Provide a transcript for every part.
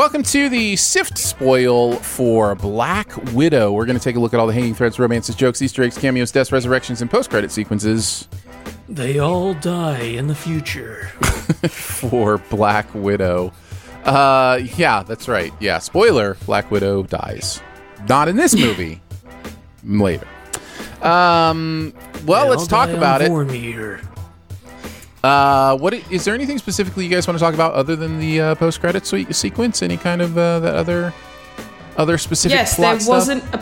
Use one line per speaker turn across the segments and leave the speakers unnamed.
Welcome to the Sift Spoil for Black Widow. We're going to take a look at all the hanging threads, romances, jokes, Easter eggs, cameos, deaths, resurrections, and post credit sequences
They all die in the future.
for Black Widow. Uh, yeah, that's right. Yeah, spoiler: Black Widow dies. Not in this movie. Later. Um. Well,
They
let's talk about it.
Vormir.
Uh, what i- is there anything specifically you guys want to talk about other than the uh, post credit sequence? Any kind of uh, that other other specific
yes,
plot
there
stuff?
wasn't a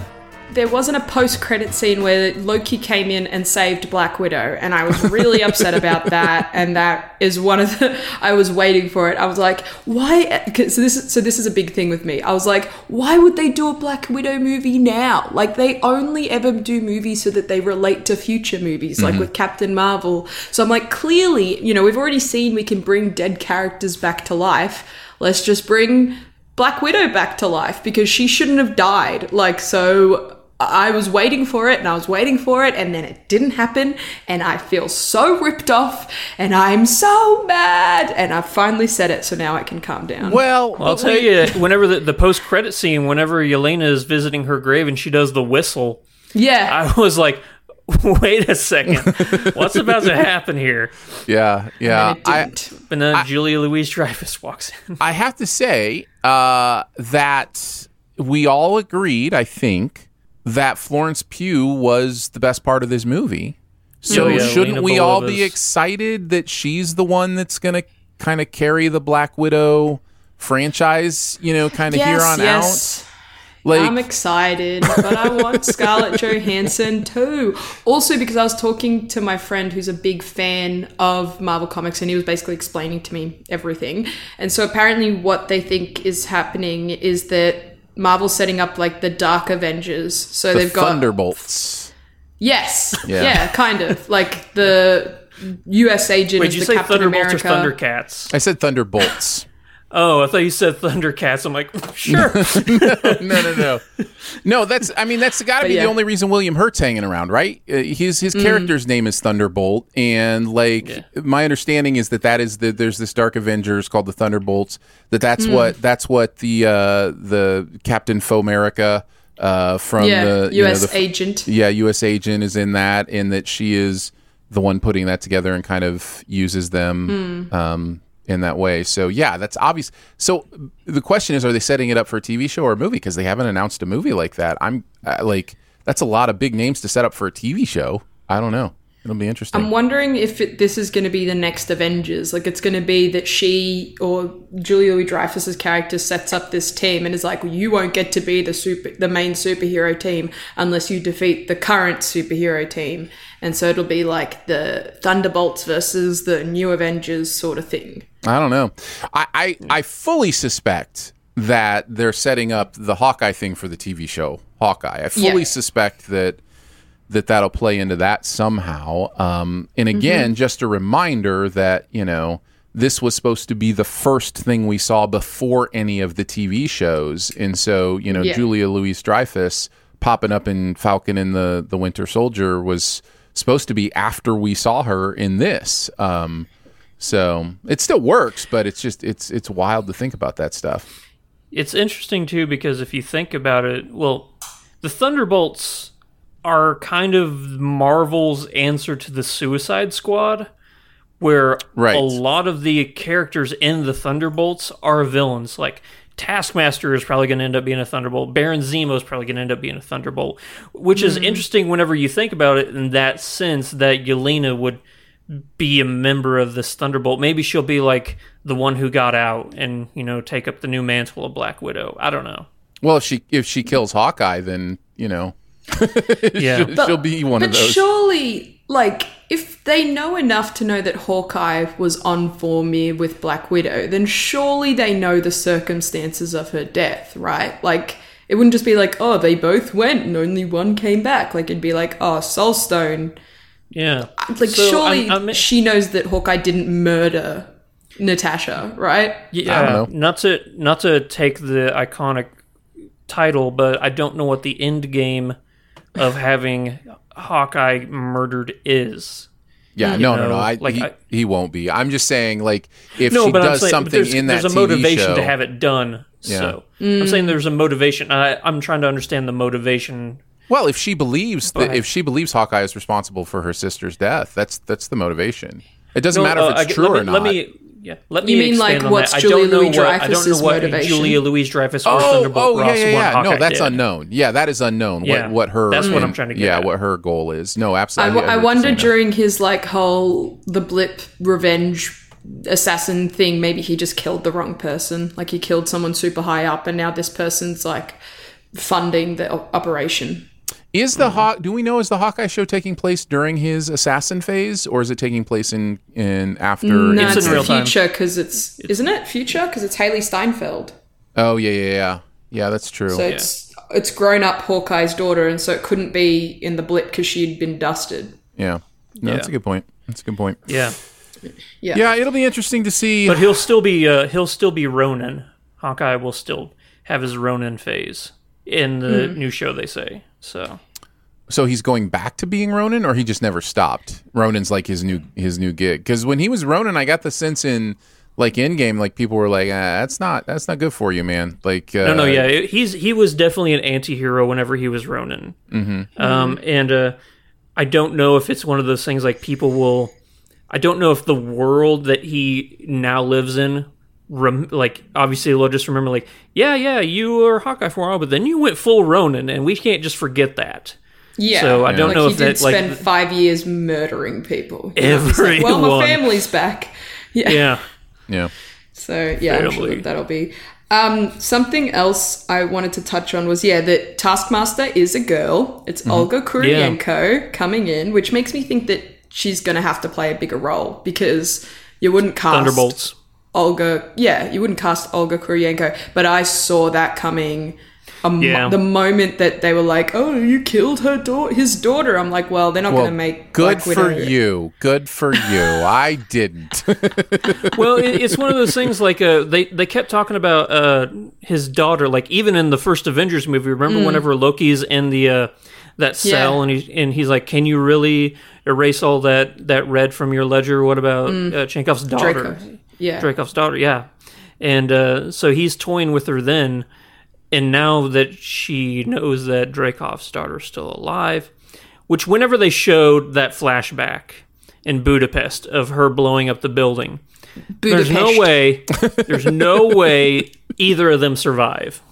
there wasn't a post credit scene where Loki came in and saved Black Widow, and I was really upset about that. And that is one of the I was waiting for it. I was like, why? 'cause- So this is so this is a big thing with me. I was like, why would they do a Black Widow movie now? Like they only ever do movies so that they relate to future movies, like mm-hmm. with Captain Marvel. So I'm like, clearly, you know, we've already seen we can bring dead characters back to life. Let's just bring Black Widow back to life because she shouldn't have died. Like, so I was waiting for it and I was waiting for it and then it didn't happen and I feel so ripped off and I'm so mad and I finally said it so now I can calm down.
Well,
I'll tell
we-
you, whenever the, the post credit scene, whenever Yelena is visiting her grave and she does the whistle,
Yeah.
I was like, wait a second, what's about to happen here?
Yeah, yeah.
and it
I
didn't.
And then Julia Louise Dreyfus walks in.
I have to say uh, that we all agreed, I think, that Florence Pugh was the best part of this movie. So
yeah,
shouldn't
Lena
we all be excited that she's the one that's going to kind of carry the Black Widow franchise, you know, kind of here on out? Like
I'm excited, but I want Scarlett Johansson too. Also, because I was talking to my friend who's a big fan of Marvel Comics, and he was basically explaining to me everything. And so, apparently, what they think is happening is that Marvel's setting up like the Dark Avengers. So
the
they've got
Thunderbolts.
yes,
Yeah.
yeah. kind of like the U.S. agent
Wait,
is
did you
the
say
Captain
Thunderbolts
America.
or Thundercats?
I said Thunderbolts.
Oh, I thought you said Thundercats. I'm like, sure.
no, no, no, no. That's. I mean, that's got to be
yeah.
the only reason William Hurt's hanging around, right? Uh, his his character's name is Thunderbolt, and like my understanding is that that is the there's this Dark Avengers called the Thunderbolts. That that's what that's what the uh the Captain America uh from
yeah,
the you know,
U.S.
the-
agent.
yeah U.S. agent is in that, and that she is the one putting that together and kind of uses them
Hmm.
um, in that way. So yeah, that's obvious. So the question is, are they setting it up for a TV show or a movie? Because they haven't announced a movie like that. I'm uh, like, that's a lot of big names to set up for a TV show. I don't know. It'll be interesting.
I'm wondering if it, this is going to be the next Avengers. Like, it's going to be that she or Julia Louis Dreyfus's character sets up this team and is like, well, "You won't get to be the super, the main superhero team unless you defeat the current superhero team." And so it'll be like the Thunderbolts versus the New Avengers sort of thing.
I don't know. I, I I fully suspect that they're setting up the Hawkeye thing for the TV show Hawkeye. I fully
Yeah.
suspect that that that'll play into that somehow. Um, and again, just a reminder that you know this was supposed to be the first thing we saw before any of the TV shows, and so you know
Yeah.
Julia Louise Dreyfus popping up in Falcon and the the Winter Soldier was supposed to be after we saw her in this. Um, so it still works, but it's just it's it's wild to think about that stuff.
It's interesting too because if you think about it, well, the Thunderbolts are kind of Marvel's answer to the Suicide Squad, where
Right.
a lot of the characters in the Thunderbolts are villains. Like Taskmaster is probably going to end up being a Thunderbolt. Baron Zemo is probably going to end up being a Thunderbolt, which is hmm. interesting whenever you think about it in that sense that Yelena would be a member of this Thunderbolt. Maybe she'll be like the one who got out and you know take up the new mantle of Black Widow. I don't know.
Well, if she if she kills Hawkeye, then you know
Yeah,
she'll, she'll be one
but
of those.
surely, like, if they know enough to know that Hawkeye was on Vormir with Black Widow, then surely they know the circumstances of her death, right? Like, it wouldn't just be like, oh, they both went and only one came back. Like, it'd be like, oh, Soulstone.
yeah.
Like,
So,
surely
I'm- I'm-
she knows that Hawkeye didn't murder Natasha, right?
Yeah,
I don't know.
not to not to take the iconic title, but I don't know what the end game of having Hawkeye murdered is.
yeah, no, no, no.
know,
I,
like,
he,
I-
he won't be. I'm just saying, like, if
No,
she does
saying
something in that
there's a
TV
motivation
show,
to have it done. So I'm saying there's a motivation. I, I'm trying to understand the motivation.
well, if she believes that if she believes Hawkeye is responsible for her sister's death, that's that's the motivation. It doesn't
No,
matter
uh,
if it's
get-
true
let me,
or not.
Let me, yeah, let me
You mean, like,
on
what's
that.
Julia Louis
what I don't know
Dreyfus's
what
motivation?
Julia Louise Dreyfus or
Oh,
Thunderbolt
oh,
Ross
yeah, yeah, yeah. No, that's
did.
unknown. Yeah, that is unknown.
Yeah,
what what her
that's what I'm mm. trying to get
Yeah,
at.
what her goal is. No, absolutely.
w- I
heard
wonder
saying that.
during his like whole the blip revenge assassin thing maybe he just killed the wrong person like he killed someone super high up and now this person's like funding the operation
Is the Hawk? Do we know is the Hawkeye show taking place during his assassin phase, or is it taking place in in after?
no
It's
it's,
in real time.
future because it's isn't it future because it's hailee steinfeld
Oh yeah, yeah, yeah, yeah. That's true.
so it's it's grown up hawkeye's daughter and so it couldn't be in the blip because she'd been dusted
yeah, no, that's a good point. That's a good point.
Yeah,
Yeah, yeah. it'll be interesting to see.
but he'll still be uh, he'll still be Ronin. Hawkeye will still have his Ronin phase in the
Hmm.
new show. They say so.
so he's going back to being Ronin, or he just never stopped. Ronin's like his new his new gig. Because when he was Ronin, I got the sense in like in game, like people were like, ah, "That's not that's not good for you, man." Like, uh,
No, no, yeah, it- he's he was definitely an anti-hero whenever he was Ronin. Mm-hmm. Um, and uh, I don't know if it's one of those things like people will. I don't know if the world that he now lives in, rem- like obviously they'll just remember like, yeah, yeah, you were Hawkeye for a while, but then you went full Ronin, and we can't just forget that.
yeah
So I don't
like
know
he
if
did
that like
spend five years murdering people You know, he's like, well my family's back yeah
yeah.
yeah.
So yeah, I'm sure that that'll be. Um, something else I wanted to touch on was yeah, that Taskmaster is a girl. It's
Mm-hmm.
Olga Kurylenko coming in, which makes me think that she's gonna have to play a bigger role because you wouldn't cast
Thunderbolts.
Olga. Yeah, you wouldn't cast Olga Kurylenko, but I saw that coming. A mo-
Yeah.
the moment that they were like, "Oh, you killed her daughter, his daughter," I'm like, "Well, they're not
Well,
going to make
good
Black
for
Widow-
you. Good for you. I didn't.
well, it, it's one of those things like uh, they they kept talking about uh, his daughter. Like even in the first Avengers movie, remember whenever Loki's in the uh, that cell
Yeah.
and he and he's like, "Can you really erase all that that red from your ledger? What about uh, Chekhov's daughter?"
Draco. Yeah,
Dreykov's daughter, yeah. And uh, so he's toying with her then, and now that she knows that Dreykov's daughter's still alive, which whenever they showed that flashback in Budapest of her blowing up the building, there's no way, there's no way either of them survive.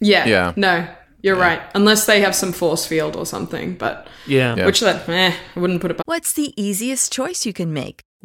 Yeah,
Yeah.
No, you're right. Unless they have some force field or something, but
Yeah.
Yeah.
which that eh, I wouldn't put it.
What's the easiest choice you can make?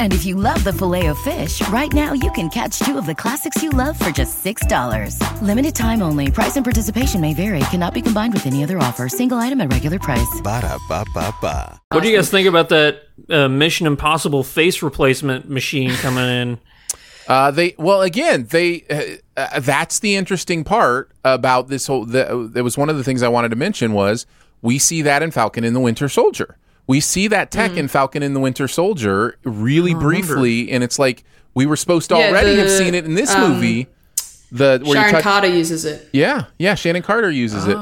And if you love the filet of fish, right now you can catch two of the classics you love for just $6. Limited time only. Price and participation may vary. Cannot be combined with any other offer. Single item at regular price.
Ba-da-ba-ba-ba.
What do you guys think about that uh, Mission Impossible face replacement machine coming in?
Uh, they well again they uh, uh, that's the interesting part about this whole. The, that was one of the things I wanted to mention was we see that in Falcon in the Winter Soldier. We see that tech in Falcon and the Winter Soldier really briefly, and it's like we were supposed to
Yeah,
already have seen it in this
um,
movie. The where
Sharon Carter uses it.
yeah, yeah. Shannon Carter uses it,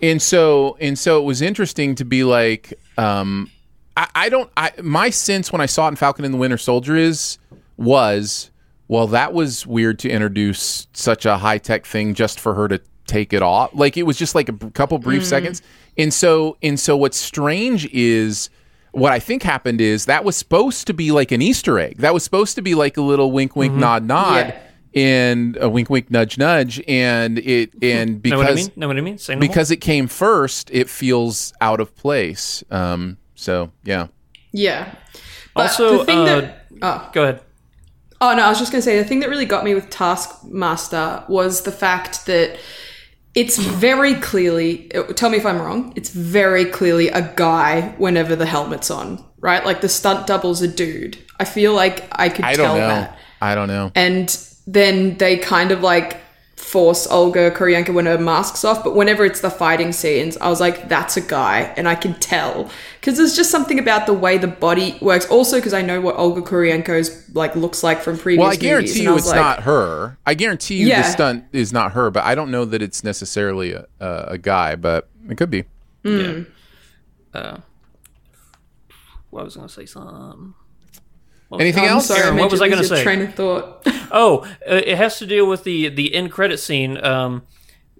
and so and so it was interesting to be like, um, I, I don't. I my sense when I saw it in Falcon and the Winter Soldier is was well that was weird to introduce such a high tech thing just for her to take it off. Like it was just like a b- couple brief seconds, and so and so what's strange is. What I think happened is that was supposed to be like an Easter egg. That was supposed to be like a little wink, wink, nod, nod,
Yeah.
and a wink, wink, nudge, nudge, and it and because
know what I mean? Know what I mean? Say no more.
because it came first, it feels out of place. Um, so yeah,
Yeah. But
Also,
the thing
uh,
that oh
Go ahead.
oh no, I was just gonna say the thing that really got me with Taskmaster was the fact that it's very clearly tell me if I'm wrong, it's very clearly a guy whenever the helmet's on, right? Like the stunt double's a dude. I feel like I could
I
tell
don't know.
that.
I don't know.
and then they kind of like force Olga Kurylenko when her mask's off, but whenever it's the fighting scenes, I was like, that's a guy, and I can tell because there's just something about the way the body works. Also, because I know what Olga Kurylenko's like looks like from previous.
Well, I guarantee
movies,
you, it's
like,
not her. I guarantee you,
yeah.
the stunt is not her, but I don't know that it's necessarily a, a, guy, but it could be.
Mm. Yeah. Hmm. Uh, well, I was going to say something.
Anything else?
Sorry,
Aaron, what was I
going to
say?
Train of thought.
Oh, uh, it has to deal with the the end credit scene. Um,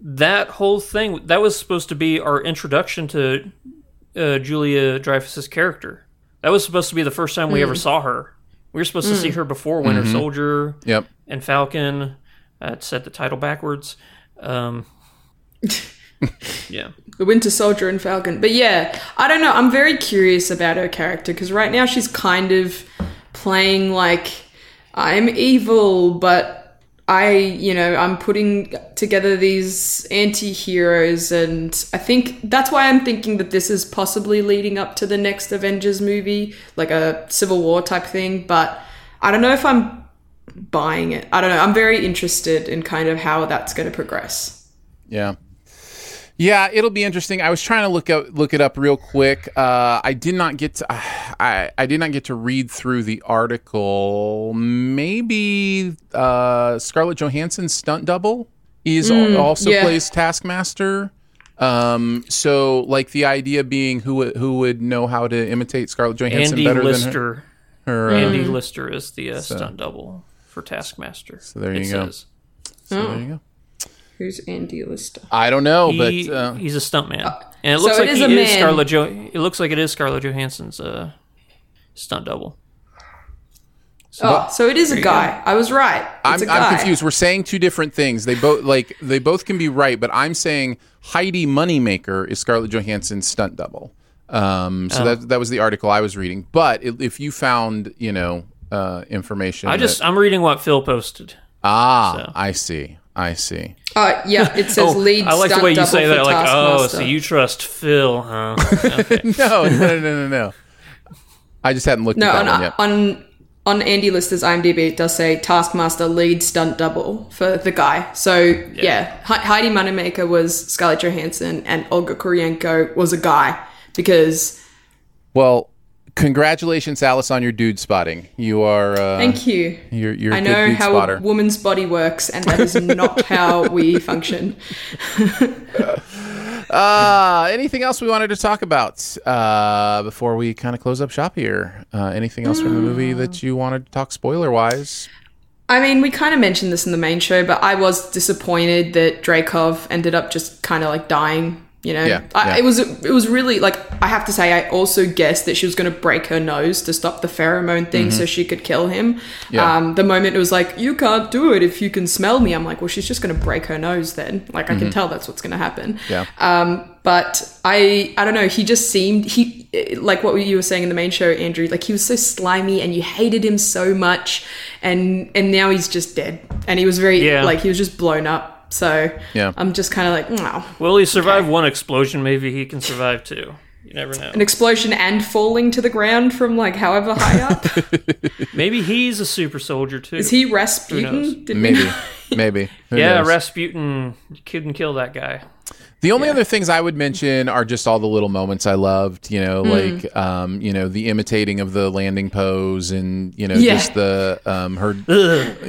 that whole thing that was supposed to be our introduction to uh, Julia Dreyfus's character. That was supposed to be the first time we ever saw her. We were supposed to see her before Winter Soldier
Yep.
and Falcon. Uh, set the title backwards. Um, yeah.
the Winter Soldier and Falcon. But yeah, I don't know. I'm very curious about her character because right now she's kind of playing like I'm evil, but I, you know, I'm putting together these anti-heroes and I think that's why I'm thinking that this is possibly leading up to the next Avengers movie, like a Civil War type thing, but I don't know if I'm buying it. I don't know. I'm very interested in kind of how that's going to progress.
Yeah. Yeah, it'll be interesting. I was trying to look up look it up real quick. Uh, I did not get to I, I did not get to read through the article. Maybe uh, Scarlett Johansson's stunt double is al- also
yeah.
plays Taskmaster. Um, so like the idea being who would who would know how to imitate Scarlett Johansson
Andy
better than
Lister.
her. her uh,
Andy Lister is the uh, stunt double for Taskmaster. So
there you
it
go.
Says.
so there you go.
Who's Andy Lister?
I don't know,
He,
but uh,
he's a stuntman, and it looks
so
like
is
he
a
is
man.
Scarlett Jo. It looks like it is Scarlett Johansson's uh, stunt double.
Oh, so it is a guy. I was right. It's
I'm,
a guy.
I'm confused. We're saying two different things. They both like they both can be right, but I'm saying Heidi Moneymaker is Scarlett Johansson's stunt double. Um,
Oh.
so that that was the article I was reading. But if if you found you know uh, information,
I just
that-
I'm reading what Phil posted.
ah
so.
I see I see.
Uh, yeah, it says
Oh,
lead
I like the way you say that. Like, oh, so you trust Phil, huh? Okay.
no, no, no, no, no. I just hadn't looked
No,
at
on,
one yet.
on on Andy Lister's IMDb, it does say Taskmaster lead stunt double for the guy. So yeah, He- Heidi Moneymaker was Scarlett Johansson, and Olga Kurylenko was a guy because.
Well, congratulations, Alice, on your dude spotting. You are. Uh,
Thank you.
You're, you're
I know how
spotter.
a woman's body works, and that is not how we function.
Uh, anything else we wanted to talk about uh, before we kind of close up shop here? Uh, anything else from the movie that you wanted to talk spoiler wise?
I mean, we kind of mentioned this in the main show, but I was disappointed that Dreykov ended up just kind of like dying. You know,
Yeah,
I,
yeah.
it was it was really like I have to say I also guessed that she was going to break her nose to stop the pheromone thing so she could kill him.
Mm-hmm. Yeah.
Um, the moment it was like you can't do it if you can smell me, I'm like, well, she's just going to break her nose then. Like I can tell that's what's going to happen.
Mm-hmm. Yeah.
Um, but I I don't know. He just seemed he like what you were saying in the main show, Andrew. Like he was so slimy, and you hated him so much, and and now he's just dead. And he was very
Yeah.
like he was just blown up. So
Yeah.
I'm just kind of like, wow,
Will he survive one explosion? Maybe he can survive two. You never know.
an explosion and falling to the ground from like however high up.
Maybe he's a super soldier too.
Is he
knows?
Rasputin?
Maybe, maybe. Who
yeah,
knows?
Rasputin couldn't kill that guy.
The only other things I would mention are just all the little moments I loved, you know,
Hmm.
like um, you know, the imitating of the landing pose and you know,
Yeah.
just the um her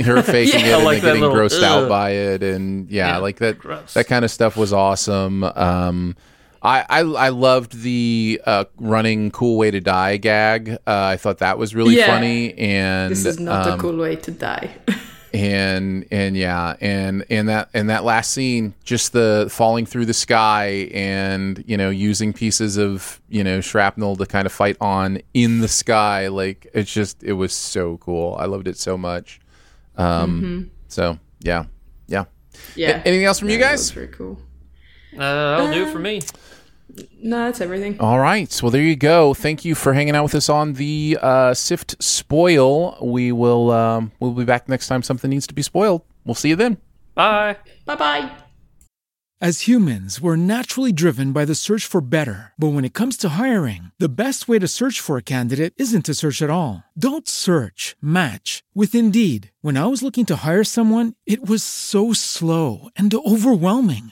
her faking
Yeah.
it and
like
getting
little,
grossed out by it and yeah,
Yeah,
like that
gross.
that kind of stuff was awesome. Um I, I, I loved the uh, running cool way to die gag. Uh, I thought that was really
Yeah.
funny, and
This is not
um,
a cool way to die.
and and yeah and and that and that last scene just the falling through the sky and you know using pieces of you know shrapnel to kind of fight on in the sky like it's just it was so cool i loved it so much um so yeah yeah
yeah.
anything else from you guys
was very cool.
Uh, that'll do it for me.
No, that's everything.
all right well there you go thank you for hanging out with us on the uh sift spoil we will um we'll be back next time something needs to be spoiled we'll see you then
Bye.
Bye bye.
As humans, we're naturally driven by the search for better. But when it comes to hiring, the best way to search for a candidate isn't to search at all. Don't search, match with Indeed. When I was looking to hire someone, it was so slow and overwhelming.